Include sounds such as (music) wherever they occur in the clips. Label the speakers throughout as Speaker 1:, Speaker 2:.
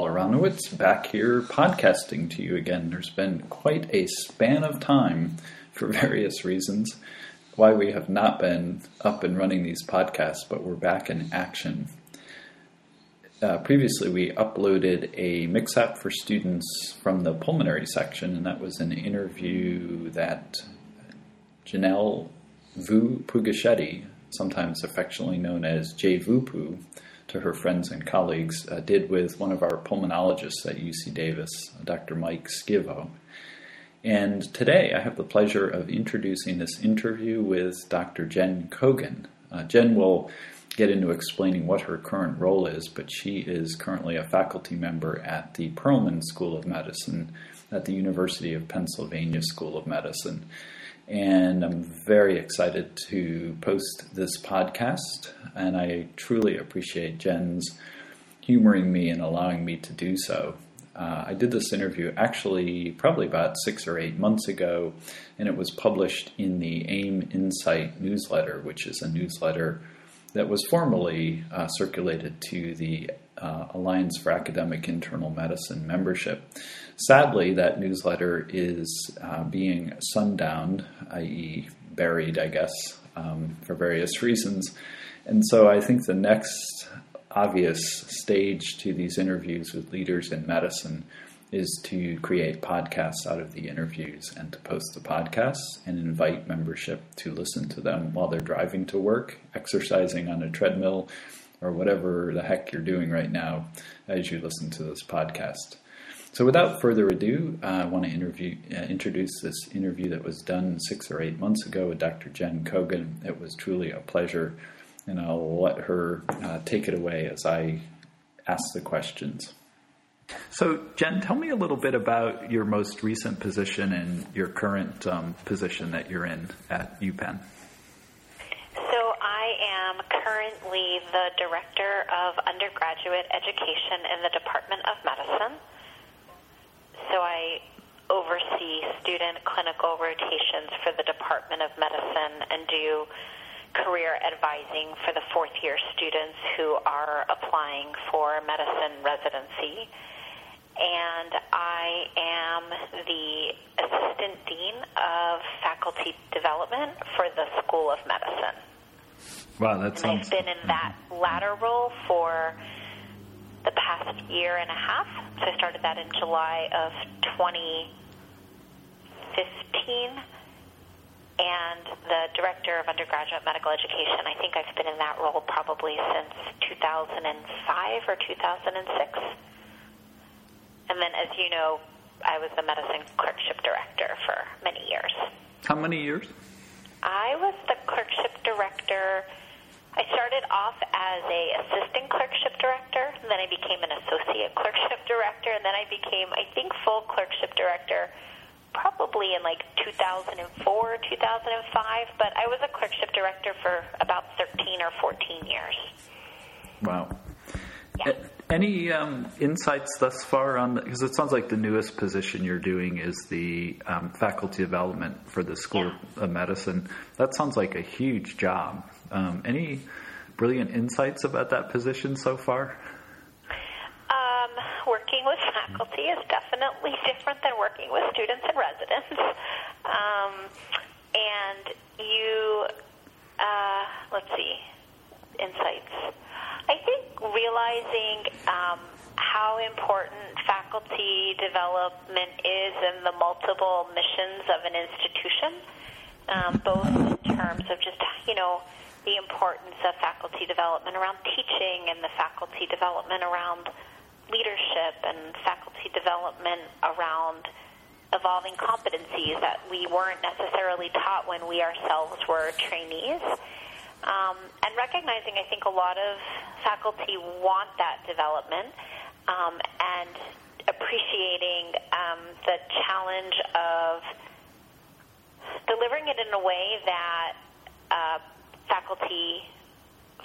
Speaker 1: Paul Aronowitz back here podcasting to you again. There's been quite a span of time for various reasons why we have not been up and running these podcasts, but we're back in action. Uh, previously, we uploaded a mix app for students from the pulmonary section, and that was an interview that Janelle Vu Pugachetti, sometimes affectionately known as Jay Vupu, to her friends and colleagues, uh, did with one of our pulmonologists at UC Davis, Dr. Mike Schivo. And today I have the pleasure of introducing this interview with Dr. Jen Kogan. Uh, Jen will get into explaining what her current role is, but she is currently a faculty member at the Perelman School of Medicine at the University of Pennsylvania School of Medicine and I'm very excited to post this podcast. And I truly appreciate Jen's humoring me and allowing me to do so. Uh, I did this interview actually probably about six or eight months ago, and it was published in the AIM Insight newsletter, which is a newsletter that was formerly uh, circulated to the uh, Alliance for Academic Internal Medicine membership. Sadly, that newsletter is uh, being sundowned, i.e., buried, I guess, um, for various reasons. And so I think the next obvious stage to these interviews with leaders in medicine is to create podcasts out of the interviews and to post the podcasts and invite membership to listen to them while they're driving to work, exercising on a treadmill, or whatever the heck you're doing right now as you listen to this podcast. So, without further ado, I want to interview, uh, introduce this interview that was done six or eight months ago with Dr. Jen Kogan. It was truly a pleasure, and I'll let her uh, take it away as I ask the questions. So, Jen, tell me a little bit about your most recent position and your current um, position that you're in at UPenn.
Speaker 2: Am currently the Director of Undergraduate Education in the Department of Medicine. So I oversee student clinical rotations for the Department of Medicine and do career advising for the fourth year students who are applying for medicine residency. And I am the Assistant Dean of Faculty Development for the School of Medicine.
Speaker 1: Wow, that
Speaker 2: sounds. I've been in that latter role for the past year and a half. So I started that in July of 2015. And the director of undergraduate medical education, I think I've been in that role probably since 2005 or 2006. And then, as you know, I was the medicine clerkship director for many years.
Speaker 1: How many years?
Speaker 2: I was the clerkship director I started off as a assistant clerkship director, and then I became an associate clerkship director, and then I became, I think, full clerkship director probably in like 2004, 2005, but I was a clerkship director for about 13 or 14 years.
Speaker 1: Wow. Yeah. Any um, insights thus far on because it sounds like the newest position you're doing is the um, faculty development for the School yeah. of Medicine. That sounds like a huge job. Um, any brilliant insights about that position so far?
Speaker 2: Um, working with faculty is definitely different than working with students and residents. Um, and you, uh, let's see, insights. I think realizing um, how important faculty development is in the multiple missions of an institution, um, both in terms of just, you know, the importance of faculty development around teaching and the faculty development around leadership and faculty development around evolving competencies that we weren't necessarily taught when we ourselves were trainees. Um, and recognizing, I think, a lot of faculty want that development um, and appreciating um, the challenge of delivering it in a way that uh, faculty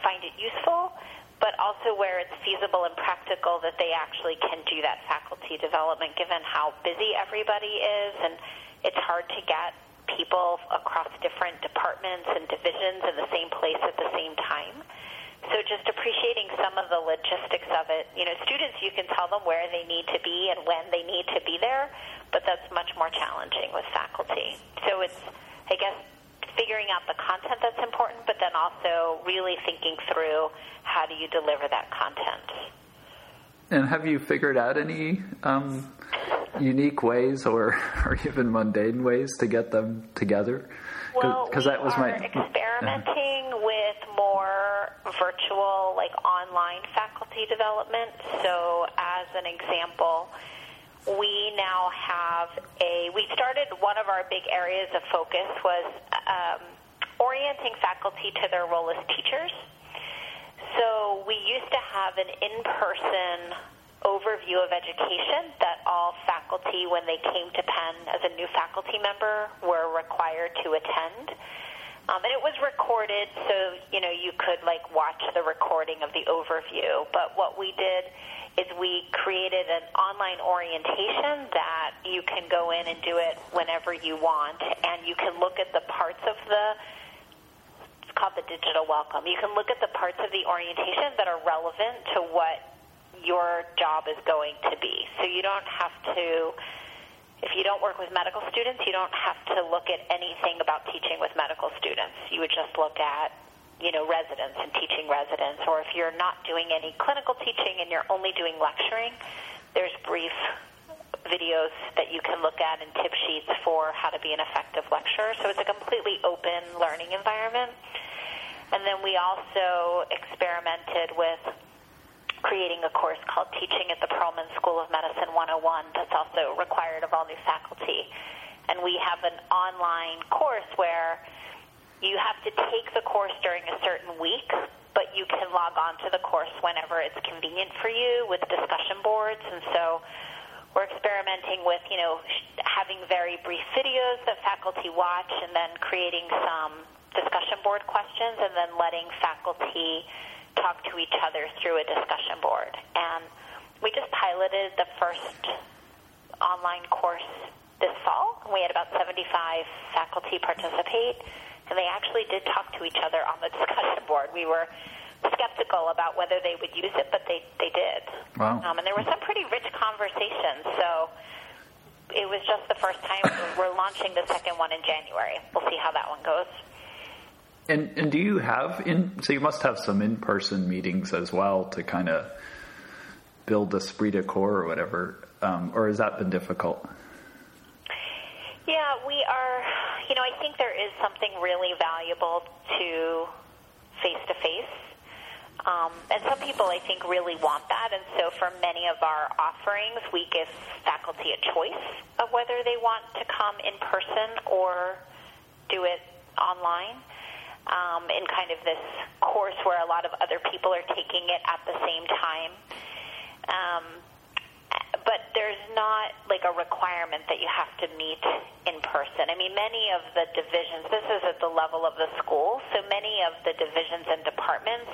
Speaker 2: find it useful, but also where it's feasible and practical that they actually can do that faculty development given how busy everybody is and it's hard to get people across different departments and divisions in the same place at the same time. so just appreciating some of the logistics of it. You know, students, you can tell them where they need to be and when they need to be there, but that's much more challenging with faculty. So it's, I guess, figuring out the content that's important, but then also really thinking through how do you deliver that content.
Speaker 1: And have you figured out any um, unique ways or, (laughs) or even mundane ways to get them together?
Speaker 2: Cause, we that was my, experimenting uh, with more virtual, like online faculty development. So, as an example, we now have a. We started one of our big areas of focus was um, orienting faculty to their role as teachers. So we used to have an in-person overview of education that all faculty, when they came to Penn as a new faculty member, were required to attend. Um, and it was recorded, so you know you could like watch the recording of the overview. But what we did is we created an online orientation that you can go in and do it whenever you want, and you can look at the parts of the it's called the digital welcome. You can look at the parts of the orientation that are relevant to what your job is going to be. So you don't have to, if you don't work with medical students, you don't have to look at anything about teaching with medical students. You would just look at, you know, residents and teaching residents. Or if you're not doing any clinical teaching and you're only doing lecturing, there's brief videos that you can look at and tip sheets for how to be an effective lecturer. So it's a completely open learning environment. And then we also experimented with creating a course called Teaching at the Perelman School of Medicine 101 that's also required of all new faculty. And we have an online course where you have to take the course during a certain week, but you can log on to the course whenever it's convenient for you with discussion boards. And so we're experimenting with, you know, having very brief videos that faculty watch and then creating some discussion board questions and then letting faculty talk to each other through a discussion board. And we just piloted the first online course this fall. We had about 75 faculty participate, and they actually did talk to each other on the (laughs) discussion board. We were skeptical about whether they would use it, but they, they did.
Speaker 1: Wow.
Speaker 2: Um, and there were some pretty rich conversations. So it was just the first time. We're launching the second one in January. We'll see how that one goes.
Speaker 1: And and do you have in so you must have some in person meetings as well to kind of build the esprit de corps or whatever, um, or has that been difficult?
Speaker 2: Yeah, we are. You know, I think there is something really valuable to face to face. and some people, I think, really want that. And so, for many of our offerings, we give faculty a choice of whether they want to come in person or do it online um, in kind of this course where a lot of other people are taking it at the same time. Um, but there's not like a requirement that you have to meet in person. I mean, many of the divisions, this is at the level of the school, so many of the divisions and departments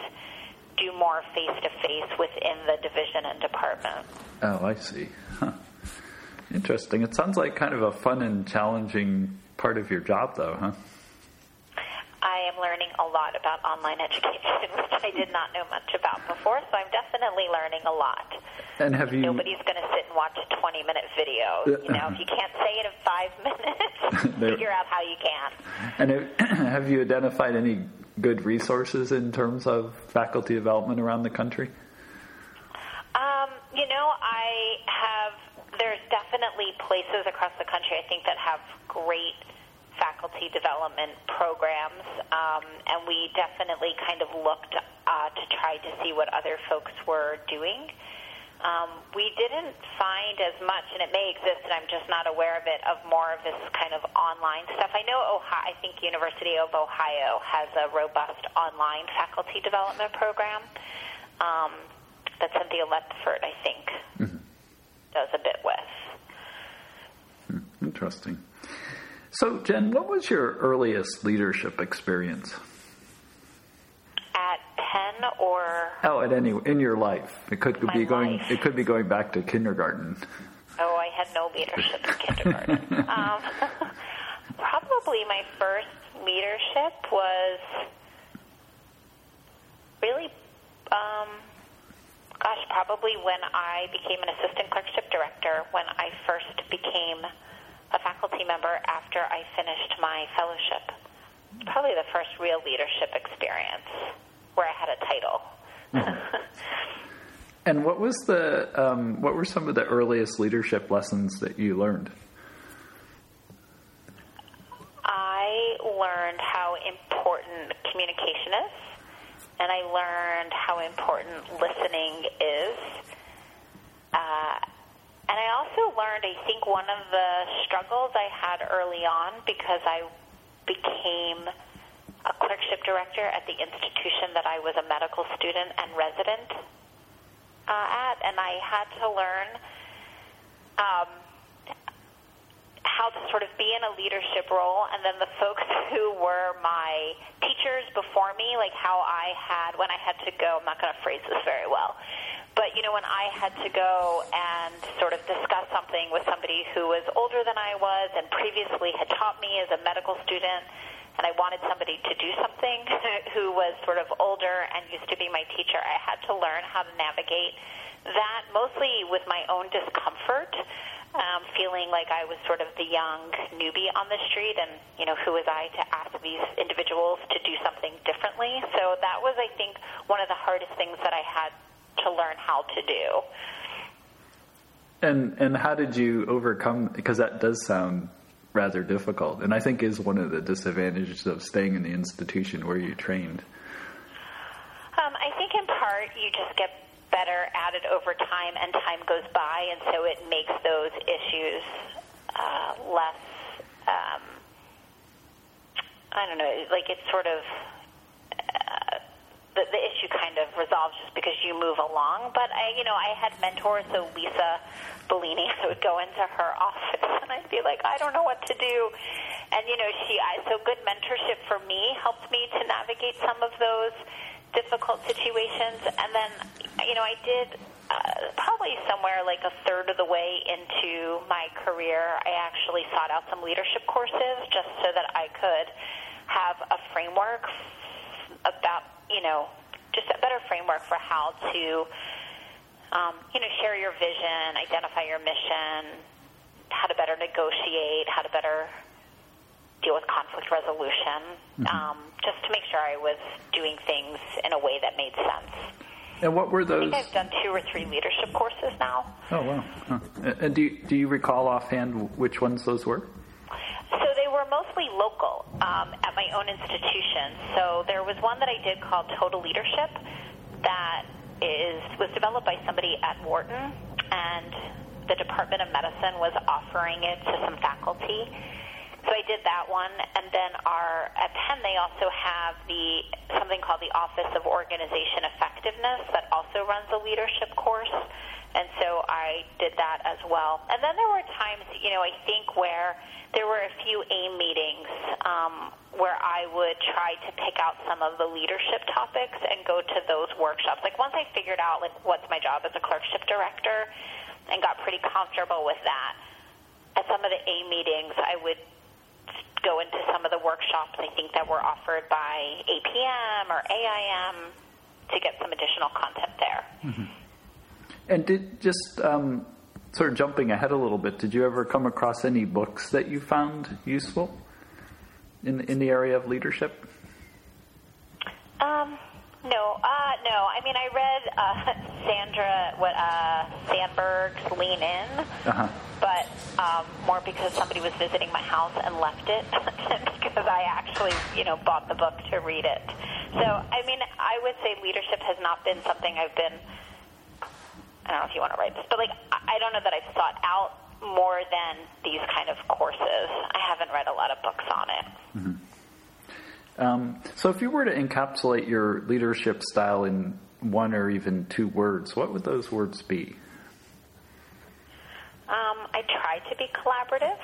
Speaker 2: do more face to face within the division and department.
Speaker 1: Oh, I see. Huh. Interesting. It sounds like kind of a fun and challenging part of your job, though, huh?
Speaker 2: I am learning a lot about online education, (laughs) which I did not know much about before. So I'm definitely learning a lot.
Speaker 1: And have you?
Speaker 2: Nobody's going to sit and watch a 20 minute video. You know, if you can't say it in five (laughs) minutes, (laughs) figure out how you can.
Speaker 1: And (clears throat) have you identified any good resources in terms of faculty development around the country?
Speaker 2: Um, you know, I have. There's definitely places across the country I think that have great faculty development programs, um, and we definitely kind of looked uh, to try to see what other folks were doing. Um, we didn't find as much, and it may exist, and I'm just not aware of it, of more of this kind of online stuff. I know Ohio, I think University of Ohio has a robust online faculty development program um, that Cynthia Ledford, I think, mm-hmm. does a bit with.
Speaker 1: Hmm, interesting. So, Jen, what was your earliest leadership experience?
Speaker 2: At Penn or
Speaker 1: oh, at any in your life. It could, could be going.
Speaker 2: Life.
Speaker 1: It could be going back to kindergarten.
Speaker 2: Oh, I had no leadership in kindergarten. (laughs) um, (laughs) probably my first leadership was really um, gosh, probably when I became an assistant clerkship director, when I first became a faculty member after I finished my fellowship. Probably the first real leadership experience where I had a title. (laughs)
Speaker 1: and what was the um, what were some of the earliest leadership lessons that you learned?
Speaker 2: I learned how important communication is, and I learned how important listening is. Uh, and I also learned, I think, one of the struggles I had early on because I became a clerkship director at the institution that I was a medical student and resident uh, at, and I had to learn um, how to sort of be in a leadership role, and then the folks (laughs) who were my teachers before me, like how I had when I had to go. I'm not going to phrase this very well, but you know, when I had to go and sort of discuss something with somebody who was older than I was and previously had taught me as a medical student, and I wanted somebody to do something (laughs) who was sort of older and used to be my teacher, I had to learn how to navigate that mostly with my own discomfort. Um, feeling like I was sort of the young newbie on the street, and you know, who was I to ask these individuals to do something differently? So that was, I think, one of the hardest things that I had to learn how to do.
Speaker 1: And and how did you overcome? Because that does sound rather difficult, and I think is one of the disadvantages of staying in the institution where you trained.
Speaker 2: Um, I think in part you just get better at it over time, and time goes by, and so it makes those issues uh, less. Um, I don't know, like it's sort of the, the issue kind of resolves just because you move along. But I, you know, I had mentors, so Lisa Bellini, I (laughs) would go into her (laughs) office and I'd be like, I don't know what to do. And you know, she, I, so good mentorship for me helped me to navigate some of those difficult situations. And then, you know, I did uh, probably somewhere like a third of the way into my career, I actually sought out some leadership courses just so that I could have a framework about you know, just a better framework for how to, um, you know, share your vision, identify your mission, how to better negotiate, how to better deal with conflict resolution, mm-hmm. um, just to make sure I was doing things in a way that made sense.
Speaker 1: And what were those?
Speaker 2: I think I've done two or three leadership courses now.
Speaker 1: Oh wow! Huh. And do you, do you recall offhand which ones those were?
Speaker 2: Mostly local um, at my own institution. So there was one that I did called Total Leadership that is was developed by somebody at Wharton, and the Department of Medicine was offering it to some faculty. So I did that one, and then our at Penn they also have the something called the Office of Organization Effectiveness that also runs a leadership course, and so I did that as well. And then there were times, you know, I think where there were a few AIM meetings um, where I would try to pick out some of the leadership topics and go to those workshops. Like once I figured out like what's my job as a clerkship director and got pretty comfortable with that, at some of the AIM meetings I would go into some of the workshops I think that were offered by APM or AIM to get some additional content there.
Speaker 1: Mm-hmm. And did just um, sort of jumping ahead a little bit, did you ever come across any books that you found useful in in the area of leadership?
Speaker 2: Um, no, uh, no. I mean, I read uh, (laughs) Sandra what uh, Sandberg's Lean In, uh-huh. but um, more because somebody was visiting my house and left it, (laughs) because I actually, you know, bought the book to read it. So, I mean, I would say leadership has not been something I've been I don't know if you want to write this, but like I don't know that I've sought out more than these kind of courses. I haven't read a lot of books on it.
Speaker 1: Mm-hmm. Um, so, if you were to encapsulate your leadership style in one or even two words, what would those words be?
Speaker 2: Um, I try to be collaborative.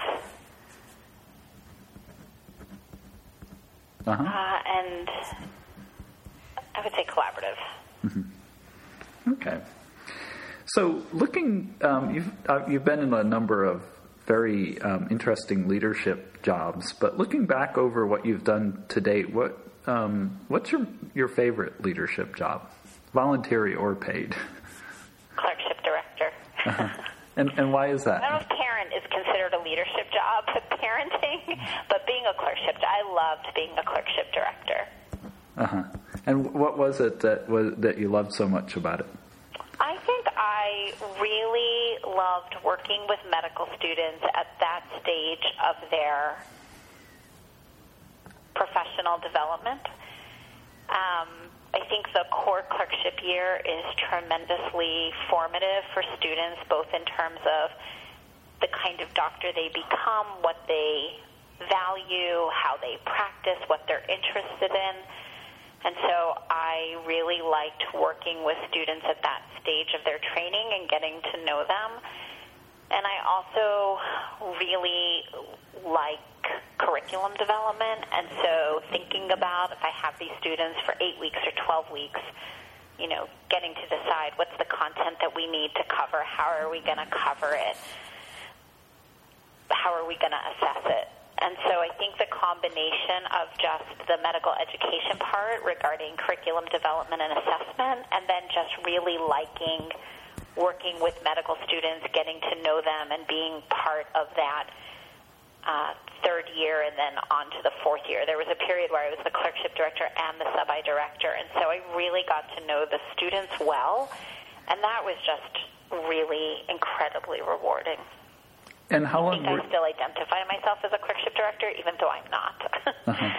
Speaker 2: Uh-huh. Uh, and I would say collaborative.
Speaker 1: Mm-hmm. Okay. So, looking, um, you've uh, you've been in a number of very um, interesting leadership jobs, but looking back over what you've done to date, what um, what's your your favorite leadership job? voluntary or paid?
Speaker 2: Clerkship director.
Speaker 1: Uh-huh. And, and why is that?
Speaker 2: I don't know if parent is considered a leadership job, but (laughs) parenting, but being a clerkship, I loved being a clerkship director.
Speaker 1: Uh huh. And what was it that was that you loved so much about it?
Speaker 2: I really loved working with medical students at that stage of their professional development. Um, I think the core clerkship year is tremendously formative for students, both in terms of the kind of doctor they become, what they value, how they practice, what they're interested in. And so I really liked working with students at that stage of their training and getting to know them. And I also really like curriculum development. And so thinking about if I have these students for eight weeks or 12 weeks, you know, getting to decide what's the content that we need to cover, how are we going to cover it, how are we going to assess it. And so I think the combination of just the medical education part regarding curriculum development and assessment, and then just really liking working with medical students, getting to know them, and being part of that uh, third year and then on to the fourth year. There was a period where I was the clerkship director and the sub-I director, and so I really got to know the students well, and that was just really incredibly rewarding.
Speaker 1: And how long?
Speaker 2: I think I still identify myself as a clerkship director, even though I'm not. (laughs)
Speaker 1: uh-huh.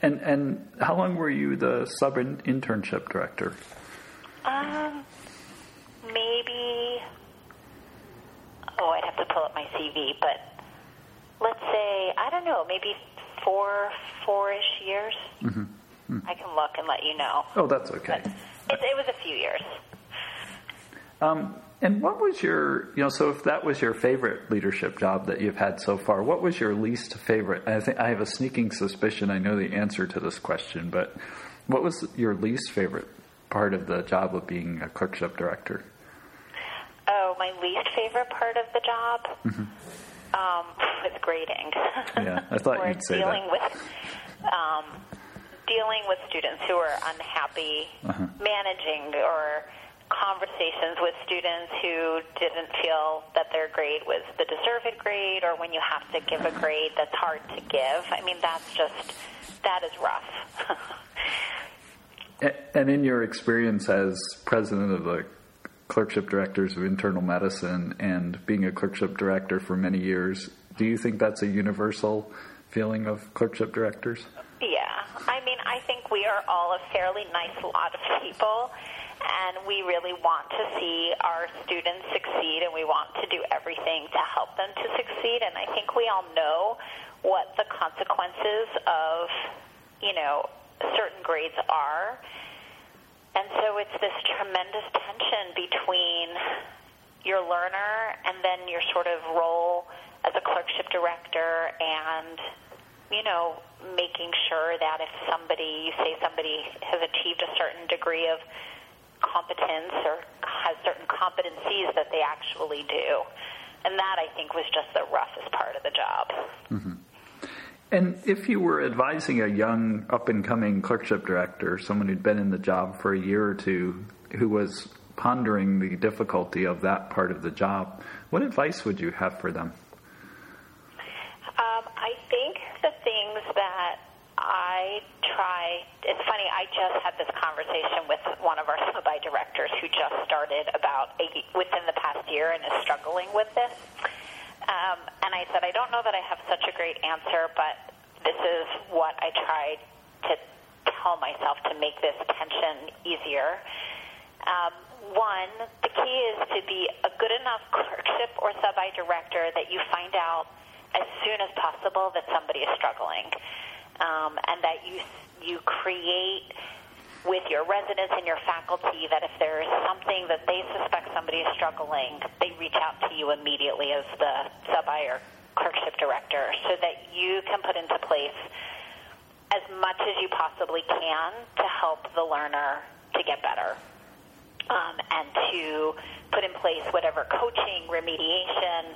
Speaker 1: And and how long were you the sub internship director?
Speaker 2: Um, maybe. Oh, I'd have to pull up my CV, but let's say I don't know, maybe four, four-ish years. Mm-hmm. Mm-hmm. I can look and let you know.
Speaker 1: Oh, that's okay.
Speaker 2: It, it was a few years.
Speaker 1: Um, and what was your, you know, so if that was your favorite leadership job that you've had so far, what was your least favorite? I think I have a sneaking suspicion I know the answer to this question, but what was your least favorite part of the job of being a clerkship director?
Speaker 2: Oh, my least favorite part of the job mm-hmm. um, was grading.
Speaker 1: Yeah, I thought (laughs) you'd say
Speaker 2: dealing
Speaker 1: that.
Speaker 2: with um, dealing with students who are unhappy, uh-huh. managing or conversations with students who didn't feel that their grade was the deserved grade or when you have to give a grade that's hard to give. I mean, that's just, that is rough. (laughs)
Speaker 1: and in your experience as president of the clerkship directors of internal medicine and being a clerkship director for many years, do you think that's a universal feeling of clerkship directors?
Speaker 2: Yeah. I mean, I think we are all a fairly nice lot of people and we really want to see our students succeed and we want to do everything to help them to succeed and I think we all know what the consequences of, you know, certain grades are. And so it's this tremendous tension between your learner and then your sort of role as a clerkship director and you know, making sure that if somebody, you say somebody has achieved a certain degree of competence or has certain competencies that they actually do. And that, I think, was just the roughest part of the job.
Speaker 1: Mm-hmm. And if you were advising a young, up and coming clerkship director, someone who'd been in the job for a year or two, who was pondering the difficulty of that part of the job, what advice would you have for them?
Speaker 2: Um, I think the things that I try. It's funny. I just had this conversation with one of our (laughs) sub-I directors who just started about a, within the past year and is struggling with this. Um, and I said, I don't know that I have such a great answer, but this is what I tried to tell myself to make this tension easier. Um, one, the key is to be a good enough clerkship or sub-I director that you find out as soon as possible that somebody is struggling um, and that you you create with your residents and your faculty that if there is something that they suspect somebody is struggling, they reach out to you immediately as the sub-I or clerkship director so that you can put into place as much as you possibly can to help the learner to get better um, and to put in place whatever coaching, remediation,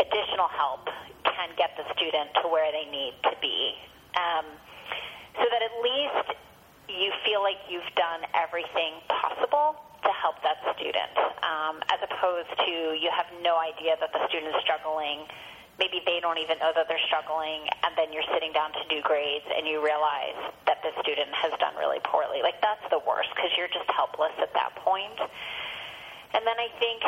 Speaker 2: additional help can get the student to where they need to be. Um, so that at least you feel like you've done everything possible to help that student, um, as opposed to you have no idea that the student is struggling. Maybe they don't even know that they're struggling, and then you're sitting down to do grades and you realize that the student has done really poorly. Like, that's the worst because you're just helpless at that point. And then I think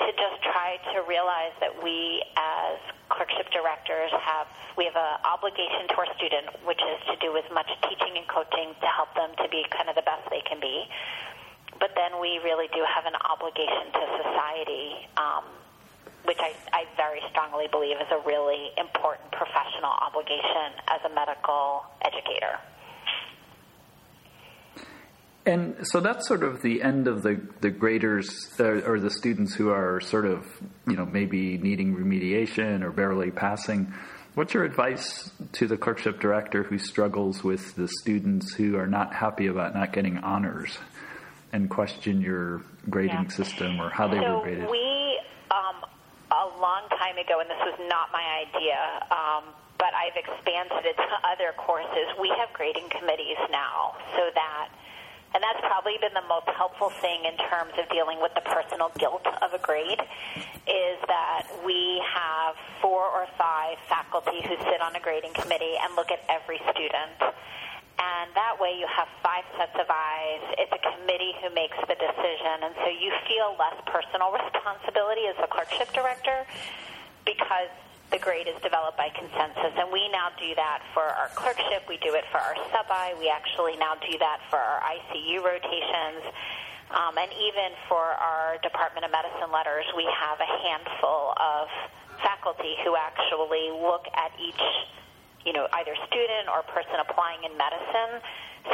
Speaker 2: to just try to realize that we as clerkship directors have we have an obligation to our student which is to do as much teaching and coaching to help them to be kind of the best they can be. But then we really do have an obligation to society um, which I, I very strongly believe is a really important professional obligation as a medical educator
Speaker 1: and so that's sort of the end of the the graders uh, or the students who are sort of you know maybe needing remediation or barely passing. What's your advice to the clerkship director who struggles with the students who are not happy about not getting honors and question your grading yeah. system or how they
Speaker 2: so
Speaker 1: were graded?
Speaker 2: We, um, a long time ago, and this was not my idea, um, but I've expanded it to other courses. We have grading committees now so that and that's probably been the most helpful thing in terms of dealing with the personal guilt of a grade is that we have four or five faculty who sit on a grading committee and look at every student. And that way you have five sets of eyes. It's a committee who makes the decision. And so you feel less personal responsibility as a clerkship director because the grade is developed by consensus, and we now do that for our clerkship. We do it for our sub-I. We actually now do that for our ICU rotations. Um, and even for our Department of Medicine letters, we have a handful of faculty who actually look at each, you know, either student or person applying in medicine.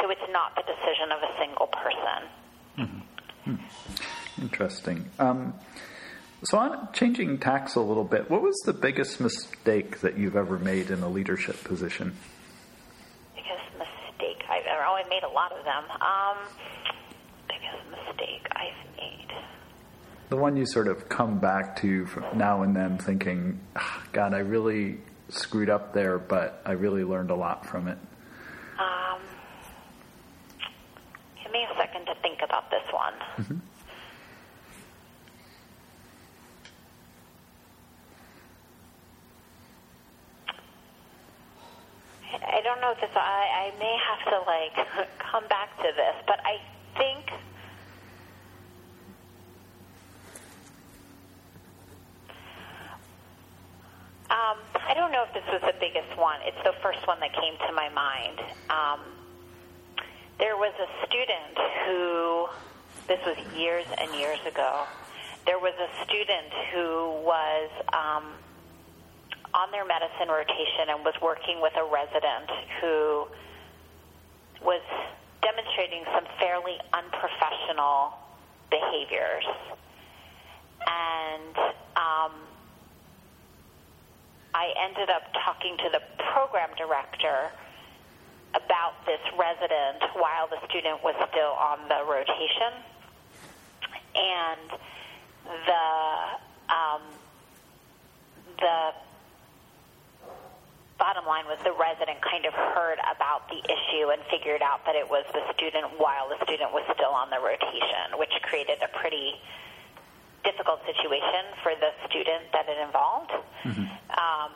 Speaker 2: So it's not the decision of a single person.
Speaker 1: Mm-hmm. Hmm. Interesting. Um, so, on changing tacks a little bit, what was the biggest mistake that you've ever made in a leadership position?
Speaker 2: Biggest mistake I've ever, oh, I made a lot of them. Um, biggest mistake I've made.
Speaker 1: The one you sort of come back to from now and then thinking, oh, God, I really screwed up there, but I really learned a lot from it.
Speaker 2: Um, give me a second to think about this one. Mm-hmm. I don't know if this. I, I may have to like (laughs) come back to this, but I think. Um, I don't know if this was the biggest one. It's the first one that came to my mind. Um, there was a student who, this was years and years ago, there was a student who was um, on their medicine rotation and was working with a resident who was demonstrating some fairly unprofessional behaviors. And um, I ended up talking to the program director about this resident while the student was still on the rotation. And the um, the bottom line was the resident kind of heard about the issue and figured out that it was the student while the student was still on the rotation, which created a pretty difficult situation for the student that it involved. Mm-hmm. Um,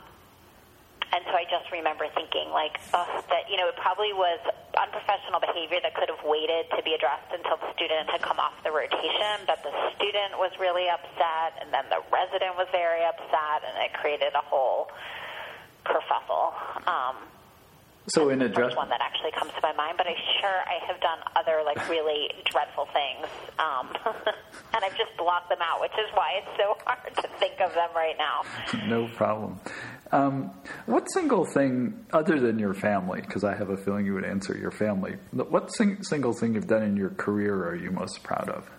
Speaker 2: and so I just remember thinking, like, oh, that you know, it probably was unprofessional behavior that could have waited to be addressed until the student had come off the rotation. But the student was really upset, and then the resident was very upset, and it created a whole kerfuffle. Um,
Speaker 1: so in a address
Speaker 2: one that actually comes to my mind, but I sure I have done other like really (laughs) dreadful things, um, (laughs) and I've just blocked them out, which is why it's so (laughs) hard to think of them right now.
Speaker 1: no problem. Um, what single thing, other than your family, because I have a feeling you would answer your family, what sing- single thing you've done in your career are you most proud of?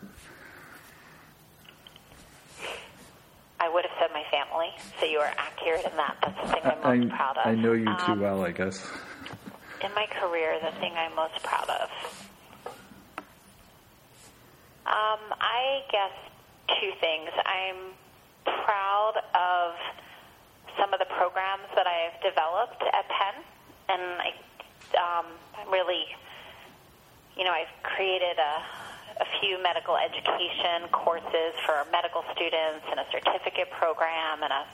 Speaker 2: I would have said my family, so accurate in that. That's the thing I'm most
Speaker 1: I,
Speaker 2: proud of.
Speaker 1: I know you too um, well, I guess.
Speaker 2: In my career, the thing I'm most proud of. Um, I guess two things. I'm proud of some of the programs that I've developed at Penn, and I, um, I'm really you know, I've created a, a few medical education courses for medical students and a certificate program and a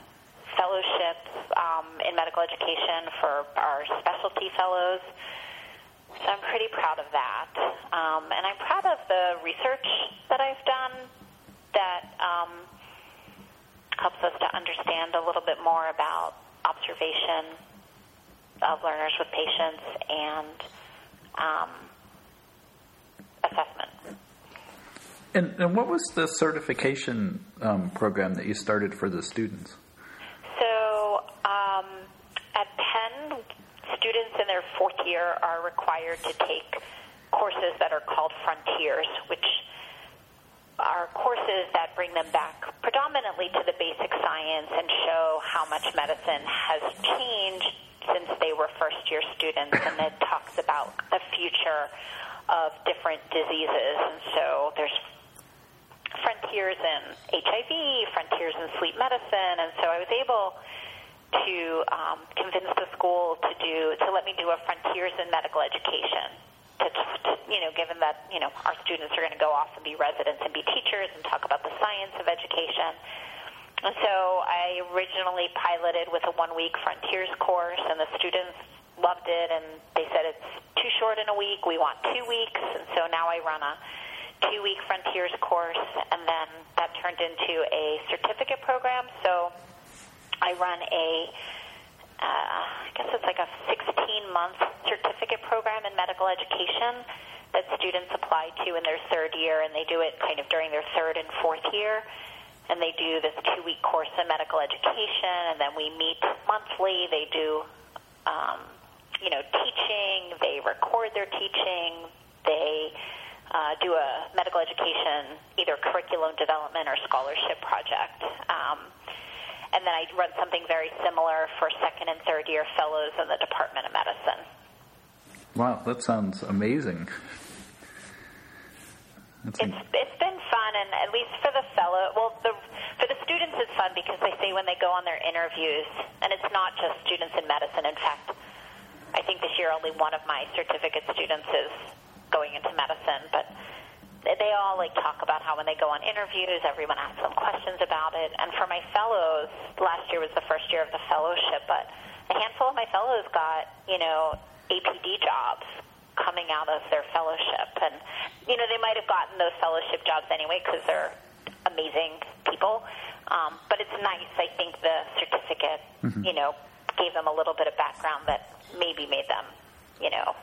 Speaker 2: fellowship um, in medical education for our specialty fellows. So I'm pretty proud of that. Um, and I'm proud of the research that I've done that um, helps us to understand a little bit more about observation of learners with patients and um, assessment.
Speaker 1: And, and what was the certification um, program that you started for the students?
Speaker 2: So um, at Penn, students in their fourth year are required to take courses that are called Frontiers, which are courses that bring them back predominantly to the basic science and show how much medicine has changed since they were first year students. And it talks about the future of different diseases. And so there's frontiers in HIV, frontiers in sleep medicine, and so I was able to um, convince the school to do to let me do a frontiers in medical education. To, to, you know, given that you know our students are going to go off and be residents and be teachers and talk about the science of education. And so I originally piloted with a one-week frontiers course, and the students loved it, and they said it's too short in a week. We want two weeks, and so now I run a two week Frontiers course, and then that turned into a certificate program. So I run a, uh, I guess it's like a 16 month certificate program in medical education that students apply to in their third year, and they do it kind of during their third and fourth year. And they do this two week course in medical education, and then we meet monthly. They do, um, you know, teaching, they record their teaching, they uh, do a medical education, either curriculum development or scholarship project. Um, and then I run something very similar for second and third year fellows in the Department of Medicine.
Speaker 1: Wow, that sounds amazing.
Speaker 2: It's, it's been fun, and at least for the fellow, well, the, for the students, it's fun because they say when they go on their interviews, and it's not just students in medicine. In fact, I think this year only one of my certificate students is going into medicine, but they all like talk about how when they go on interviews, everyone asks them questions about it. And for my fellows, last year was the first year of the fellowship, but a handful of my fellows got, you know, APD jobs coming out of their fellowship. And, you know, they might have gotten those fellowship jobs anyway because they're amazing people. Um, but it's nice, I think the certificate, mm-hmm. you know, gave them a little bit of background that maybe made them, you know,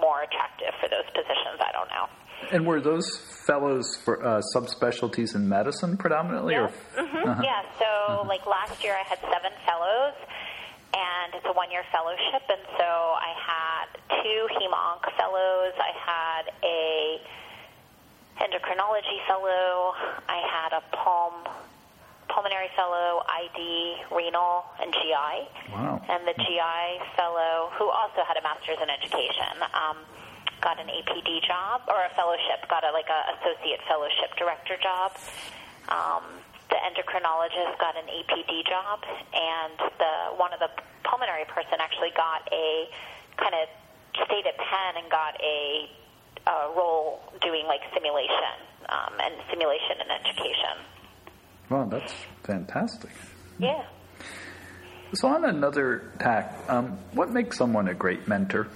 Speaker 2: more attractive for those positions. I don't know.
Speaker 1: And were those fellows for uh, subspecialties in medicine predominantly?
Speaker 2: Yes. Or? Mm-hmm. Uh-huh. Yeah. So, uh-huh. like last year, I had seven fellows, and it's a one-year fellowship. And so, I had two hem-onc fellows. I had a endocrinology fellow. I had a palm pulmonary fellow, ID, renal, and GI.
Speaker 1: Wow.
Speaker 2: And the GI fellow, who also had a master's in education, um, got an APD job or a fellowship, got a like a associate fellowship director job. Um, the endocrinologist got an APD job, and the one of the pulmonary person actually got a kind of stayed at Penn and got a, a role doing like simulation um, and simulation and education.
Speaker 1: Wow, that's fantastic.
Speaker 2: Yeah.
Speaker 1: So, on another tack, um, what makes someone a great mentor?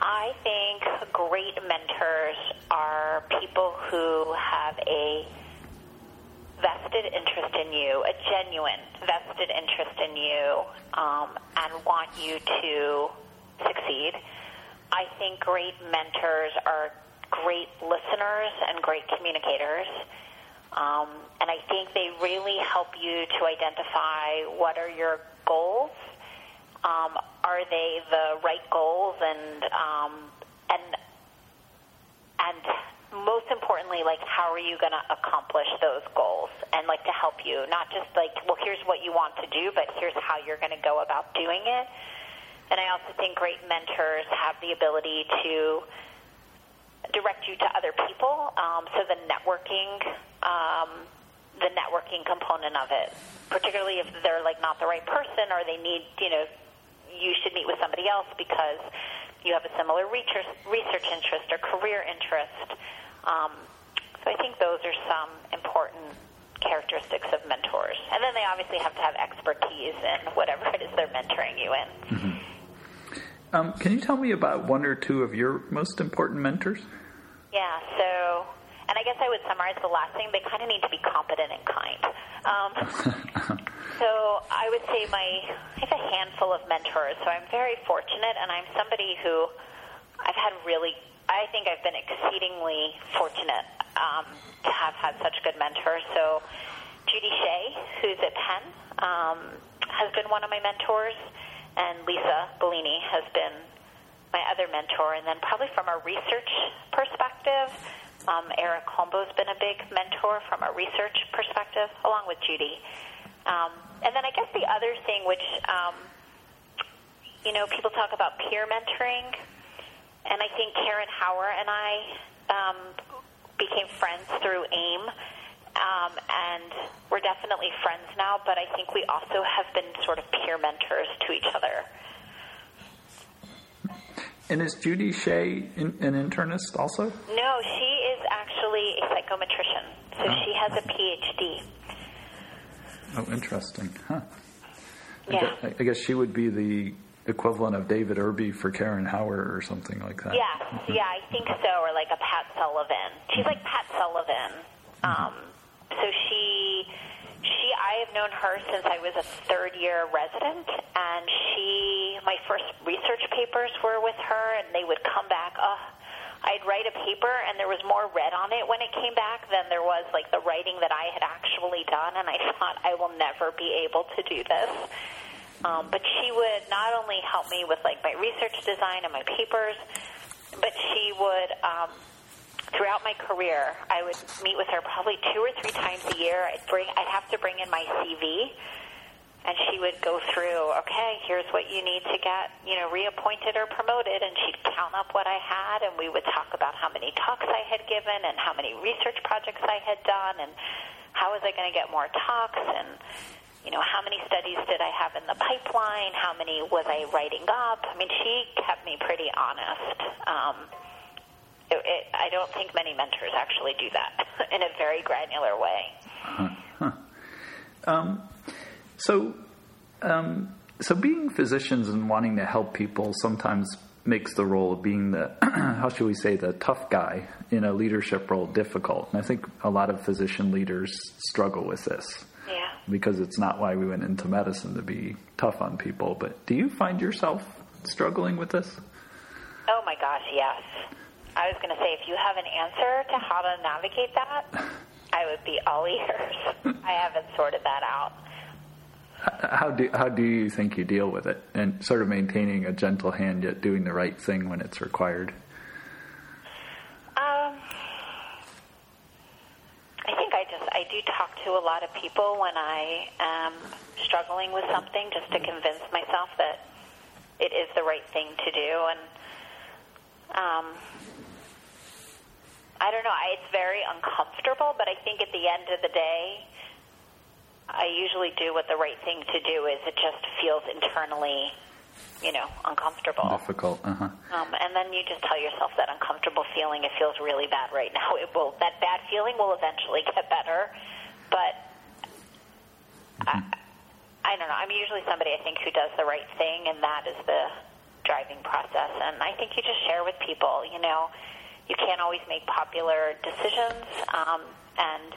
Speaker 2: I think great mentors are people who have a vested interest in you, a genuine vested interest in you, um, and want you to succeed. I think great mentors are great listeners and great communicators. Um, and I think they really help you to identify what are your goals. Um, are they the right goals, and um, and and most importantly, like how are you going to accomplish those goals, and like to help you, not just like well, here's what you want to do, but here's how you're going to go about doing it. And I also think great mentors have the ability to direct you to other people. Um, so the networking, um, the networking component of it, particularly if they're like not the right person or they need, you know, you should meet with somebody else because you have a similar research, research interest or career interest. Um, so I think those are some important characteristics of mentors. And then they obviously have to have expertise in whatever (laughs) it is they're mentoring you in.
Speaker 1: Mm-hmm. Um, can you tell me about one or two of your most important mentors?
Speaker 2: Yeah, so, and I guess I would summarize the last thing. They kind of need to be competent and kind. Um, (laughs) so I would say my, I have a handful of mentors. So I'm very fortunate, and I'm somebody who I've had really, I think I've been exceedingly fortunate um, to have had such good mentors. So Judy Shea, who's at Penn, um, has been one of my mentors and Lisa Bellini has been my other mentor. And then probably from a research perspective, um, Eric Holmboe's been a big mentor from a research perspective, along with Judy. Um, and then I guess the other thing, which um, you know, people talk about peer mentoring, and I think Karen Hauer and I um, became friends through AIM um, and we're definitely friends now, but I think we also have been sort of peer mentors to each other.
Speaker 1: And is Judy Shea in, an internist also?
Speaker 2: No, she is actually a psychometrician. So oh. she has a PhD.
Speaker 1: Oh, interesting. Huh.
Speaker 2: Yeah.
Speaker 1: I guess, I guess she would be the equivalent of David Irby for Karen Hauer or something like that.
Speaker 2: Yeah, mm-hmm. yeah, I think so, or like a Pat Sullivan. She's mm-hmm. like Pat Sullivan. Mm-hmm. Um, so she she I have known her since I was a third year resident and she my first research papers were with her and they would come back oh I'd write a paper and there was more red on it when it came back than there was like the writing that I had actually done and I (laughs) thought I will never be able to do this. Um, but she would not only help me with like my research design and my papers, but she would um, throughout my career, I would meet with her probably two or three times a year. I'd bring, I'd have to bring in my CV, and she would go through. Okay, here's what you need to get, you know, reappointed or promoted, and she'd count up what I had, and we would talk about how many talks I had given, and how many research projects I had done, and how was I going to get more talks, and you know, how many studies did I have in the pipeline? How many was I writing up? I mean, she kept me pretty honest. Um, it, it, I don't think many mentors actually do that (laughs) in a very granular way.
Speaker 1: Huh. Um, so, um, so being physicians and wanting to help people sometimes makes the role of being the (clears throat) how should we say the tough guy in a leadership role difficult. And I think a lot of physician leaders struggle with this.
Speaker 2: Yeah.
Speaker 1: Because it's not why we went into medicine to be tough on people. But do you find yourself struggling with this?
Speaker 2: Oh my gosh, yes. I was going to say, if you have an answer to how to navigate that, I would be all ears. I haven't sorted that out.
Speaker 1: How do how do you think you deal with it, and sort of maintaining a gentle hand yet doing the right thing when it's required?
Speaker 2: Um, I think I just I do talk to a lot of people when I am struggling with something, just to convince myself that it is the right thing to do, and um, I don't know. I, it's very uncomfortable, but I think at the end of the day, I usually do what the right thing to do is. It just feels internally, you know, uncomfortable.
Speaker 1: Difficult. Uh-huh.
Speaker 2: Um, and then you just tell yourself that uncomfortable feeling. It feels really bad right now. (laughs) It will. That bad feeling will eventually get better, but mm-hmm. I, I don't know. I'm usually somebody I think who does the right thing, and that is the driving process. And I think you just share with people. You know you can't always make popular decisions. Um, and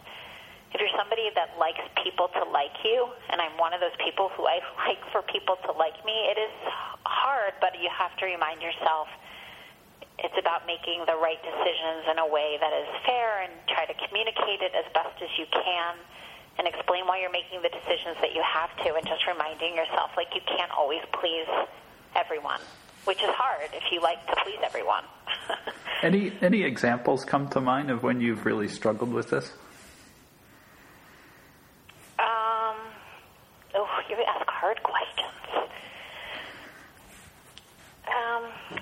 Speaker 2: if you're somebody that likes people to like you, and I'm one of those people who I (laughs) like for people to like me, it is hard, but you have to remind yourself it's about making the right decisions in a way that is fair and try to communicate it as best as you can and explain why you're making the decisions that you have to and just reminding yourself like you can't always please everyone which is hard if you like to please everyone. (laughs)
Speaker 1: any any examples come to mind of when you've really struggled with this?
Speaker 2: Um, oh, you ask hard questions. Um,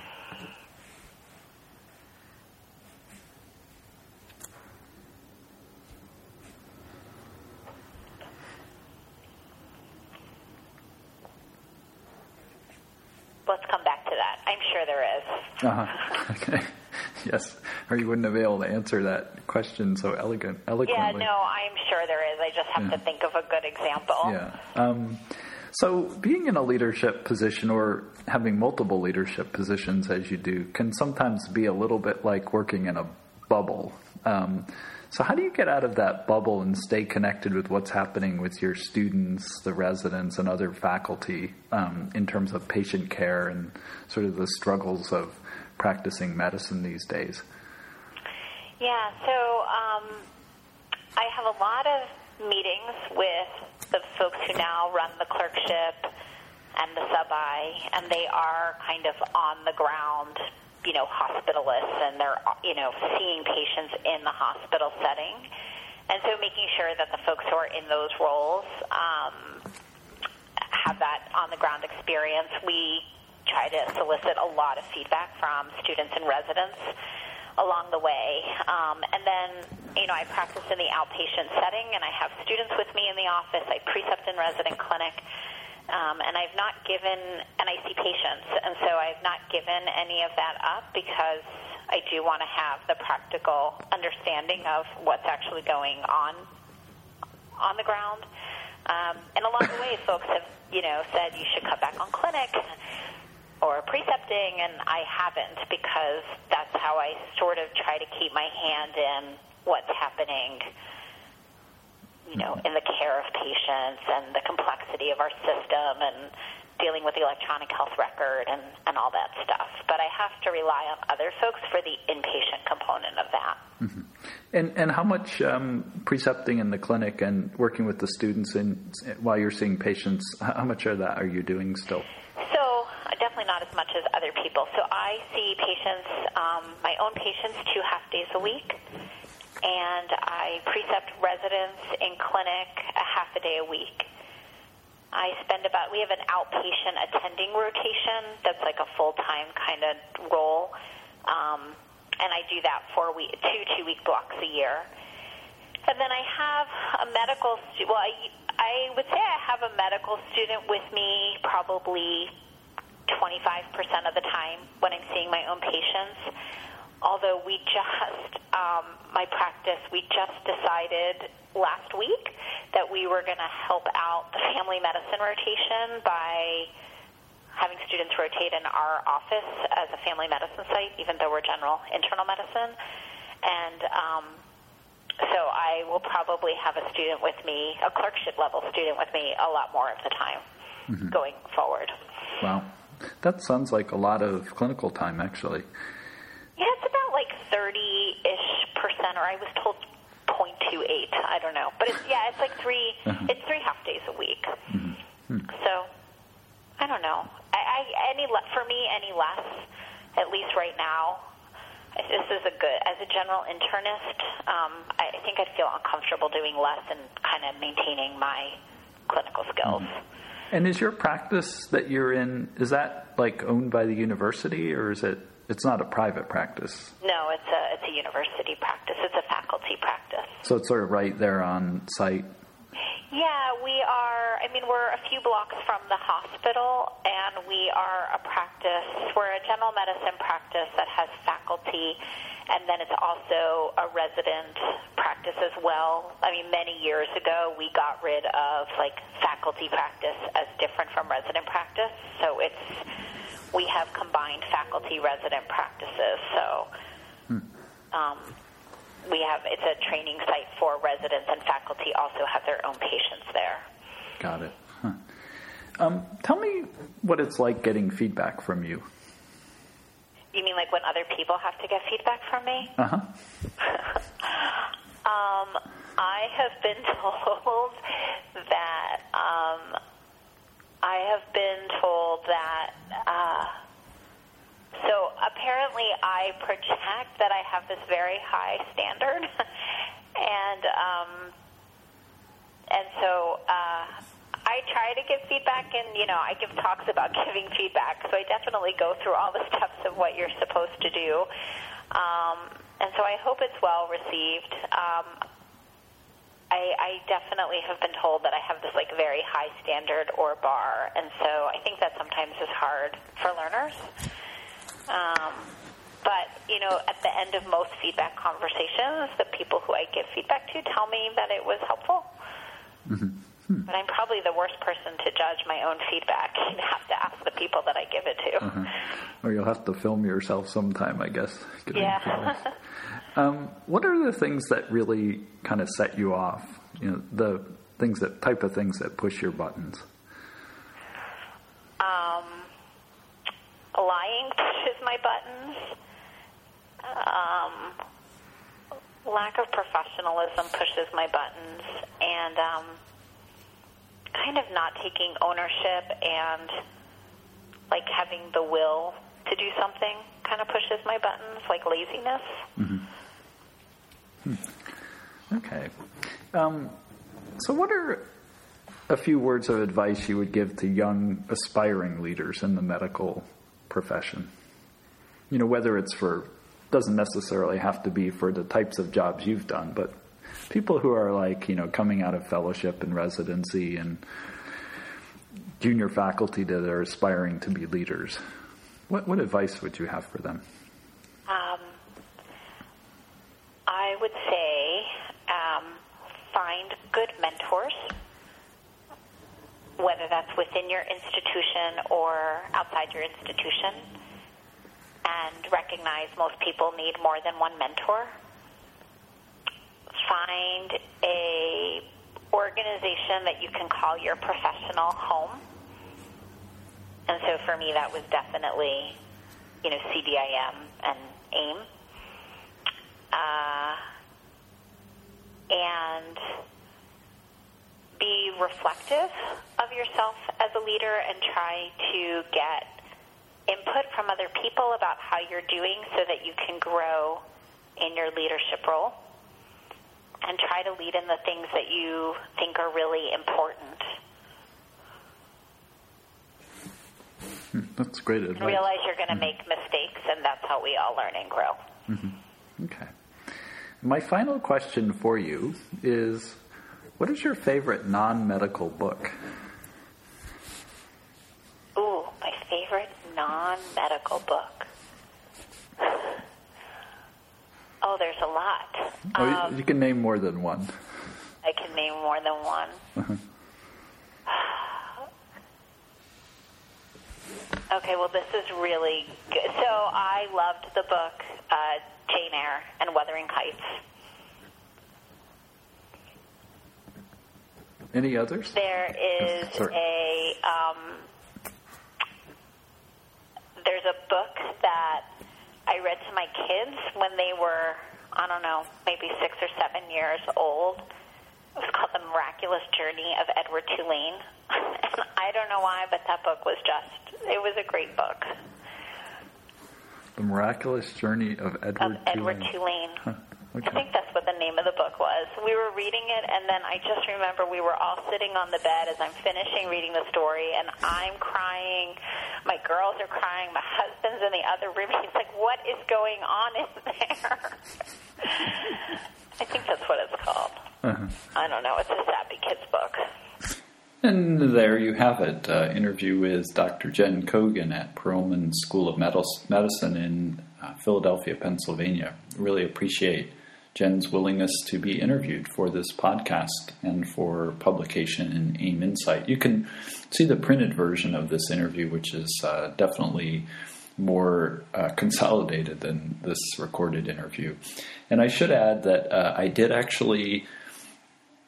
Speaker 2: let's come back to that. I'm sure there is.
Speaker 1: Uh-huh. (laughs) Okay. yes. Or you wouldn't have been able to answer that question so elegant, eloquently.
Speaker 2: Yeah, no, I'm sure there is. I just have
Speaker 1: Yeah.
Speaker 2: to think of a good example.
Speaker 1: Yeah. Um, so, being in a leadership position or having multiple leadership positions as you do can sometimes be a little bit like working in a bubble. Um, so, how do you get out of that bubble and stay connected with what's happening with your students, the residents, and other faculty um, in terms of patient care and sort of the struggles of practicing medicine these days?
Speaker 2: Yeah, so um, I have a lot of meetings with the folks who now run the clerkship and the sub-I, and they are kind of on the ground, you know, hospitalists, and they're, you know, seeing patients in the hospital setting. And so making sure that the folks who are in those roles um, have that on the ground experience. We try to solicit a lot of feedback from students and residents along the way. Um, and then, you know, I practice in the outpatient setting, and I have students with me in the office. I precept in resident clinic, um, and I've not given, and I see patients, and so I've not given any of that up because I do want to have the practical understanding of what's actually going on on the ground. Um, and along the way, folks have, you know, said you should cut back on clinic or precepting, and I haven't because that's how I sort of try to keep my hand in what's happening, you know, in the care of patients and the complexity of our system and dealing with the electronic health record and, and all that stuff. But I have to rely on other folks for the inpatient component of that.
Speaker 1: And and how much um, precepting in the clinic and working with the students in while you're seeing patients? How much of that are you doing still?
Speaker 2: So definitely not as much as other people. So I see patients, um, my own patients, two half days a week, and I precept residents in clinic a half a day a week. I spend about we have an outpatient attending rotation that's like a full time kind of role, um, and I do that for we two two week blocks a year. And then I have a medical stu- well, I, I would say I have a medical student with me probably 25% of the time when I'm seeing my own patients. Although we just, um, my practice, we just decided last week that we were going to help out the family medicine rotation by having students rotate in our office as a family medicine site, even though we're general internal medicine. And um, so I will probably have a student with me, a clerkship level student with me, a lot more of the time going forward.
Speaker 1: Wow, that sounds like a lot of clinical time, actually.
Speaker 2: Yeah, it's about like 30 ish percent, or I was told 0.28. I don't know. But it's, yeah, it's like 3 uh-huh. it's three half days a week. Mm-hmm. Hmm. So, I don't know. I, I any le- For me, any less, at least right now, this is a good, as a general internist, um, I, I think I'd feel uncomfortable doing less and kind of maintaining my clinical skills. Mm-hmm.
Speaker 1: And is your practice that you're in is that like owned by the university or is it? It's not a private practice,
Speaker 2: No, it's a it's a university practice. It's a faculty practice.
Speaker 1: so it's sort of right there on site.
Speaker 2: Yeah, we are. I mean, we're a few blocks from the hospital, and we are a practice. We're a general medicine practice that has faculty, and then it's also a resident practice as well. I mean, many years ago, we got rid of like faculty practice as different from resident practice, so it's we have combined faculty resident practices. So. Um, we have it's a training site for residents and faculty also have their own patients there.
Speaker 1: Got it. Huh. Um, tell me what it's like getting feedback from you.
Speaker 2: You mean like when other people have to get feedback from me?
Speaker 1: Uh huh. (laughs)
Speaker 2: Um, I have been (laughs) told that um, I have been told that. Uh, so apparently, I project that I have this very high standard, (laughs) and um, and so uh, I try to give feedback, and you know, I give talks about (laughs) giving feedback. So I definitely go through all the steps of what you're supposed to do, um, and so I hope it's well received. Um, I, I definitely have been told that I have this like very high standard or bar, and so I think that sometimes is hard for learners. Um, but you know, at the end of most feedback conversations, the people who I give feedback to tell me that it was helpful. Mm-hmm. Hmm. But I'm probably the worst person to judge my own feedback. (laughs) You have to ask the people that I give it to.
Speaker 1: Uh-huh. Or you'll have to film yourself sometime, I guess.
Speaker 2: Yeah. (laughs)
Speaker 1: um, what are the things that really kind of set you off? You know, the things that type of things that push your buttons.
Speaker 2: Um, lying (laughs) pushes my buttons. Um, lack of professionalism pushes my buttons, and um, kind of not taking ownership and like having the will to do something kind of pushes my buttons, like laziness.
Speaker 1: Mm-hmm. Hmm. Okay. Um, so, what are a few words of advice you would give to young aspiring leaders in the medical profession? You know, whether it's for, doesn't necessarily have to be for the types of jobs you've done, but people who are like, you know, coming out of fellowship and residency and junior faculty that are aspiring to be leaders. What, what advice would you have for them?
Speaker 2: Um, I would say um, find good mentors, whether that's within your institution or outside your institution, and recognize most people need more than one mentor. Find a organization that you can call your professional home. And so for me, that was definitely, you know, CDIM and AIM. Uh, and be reflective of yourself as a leader and try to get input from other people about how you're doing so that you can grow in your leadership role and try to lead in the things that you think are really important.
Speaker 1: That's great advice.
Speaker 2: Realize you're going to make mistakes, and that's how we all learn and grow.
Speaker 1: Mm-hmm. Okay. My final question for you is what is your favorite non medical book?
Speaker 2: Ooh, my favorite non medical book. Oh, there's a lot.
Speaker 1: Oh, um, you can name more than one.
Speaker 2: I can name more than one. Uh-huh. okay, well, this is really good. So I loved the book uh, Jane Eyre and Wuthering Heights.
Speaker 1: Any others?
Speaker 2: There is a um, there's a book that I read to my kids when they were, I don't know, maybe six or seven years old. It was called The Miraculous Journey of Edward Tulane. (laughs) and I don't know why, but that book was just, it was a great book.
Speaker 1: The Miraculous Journey of Edward
Speaker 2: of Edward Tulane. Huh. Okay. I think that's what the name of the book was. We were reading it, and then I just remember we were all sitting on the bed as I'm finishing reading the story, and I'm crying. My girls are crying. My husband's in the other room. (laughs) He's like, "What is going on in there?" (laughs) I think that's what it's called. Uh-huh. I don't know. It's a sappy kids book.
Speaker 1: And there you have it. Uh, interview with Dr. Jen Kogan at Perelman School of Medicine in uh, Philadelphia, Pennsylvania. Really appreciate Jen's willingness to be interviewed for this podcast and for publication in AIM Insight. You can see the printed version of this interview, which is uh, definitely more uh, consolidated than this recorded interview. And I should add that uh, I did actually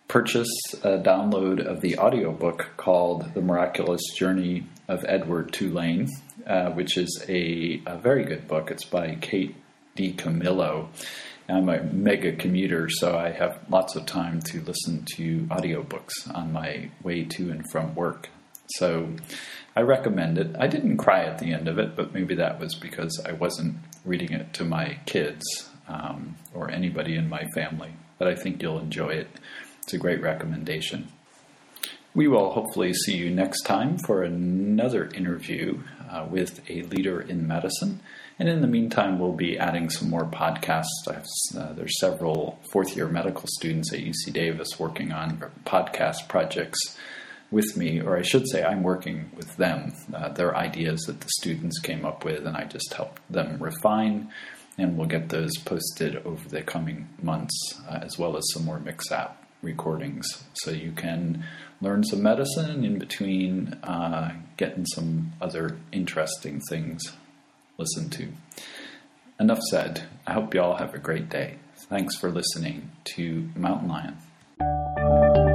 Speaker 1: purchase a download of the audiobook called The Miraculous Journey of Edward Tulane, uh, which is a, a, very good book. It's by Kate DiCamillo. I'm a mega commuter, so I have lots of time to listen to audiobooks on my way to and from work. So I recommend it. I didn't cry at the end of it, but maybe that was because I wasn't reading it to my kids um, or anybody in my family. But I think you'll enjoy it. It's a great recommendation. We will hopefully see you next time for another interview uh, with a leader in medicine. And in the meantime, we'll be adding some more podcasts. Uh, there's several fourth year medical students at UC Davis working on podcast projects with me, or I should say, I'm working with them. Uh, their ideas that the students came up with, and I just helped them refine. And we'll get those posted over the coming months, uh, as well as some more MKSAP recordings. So you can learn some medicine in between uh, getting some other interesting things listened to. Enough said. I hope you all have a great day. Thanks for listening to Mountain Lion.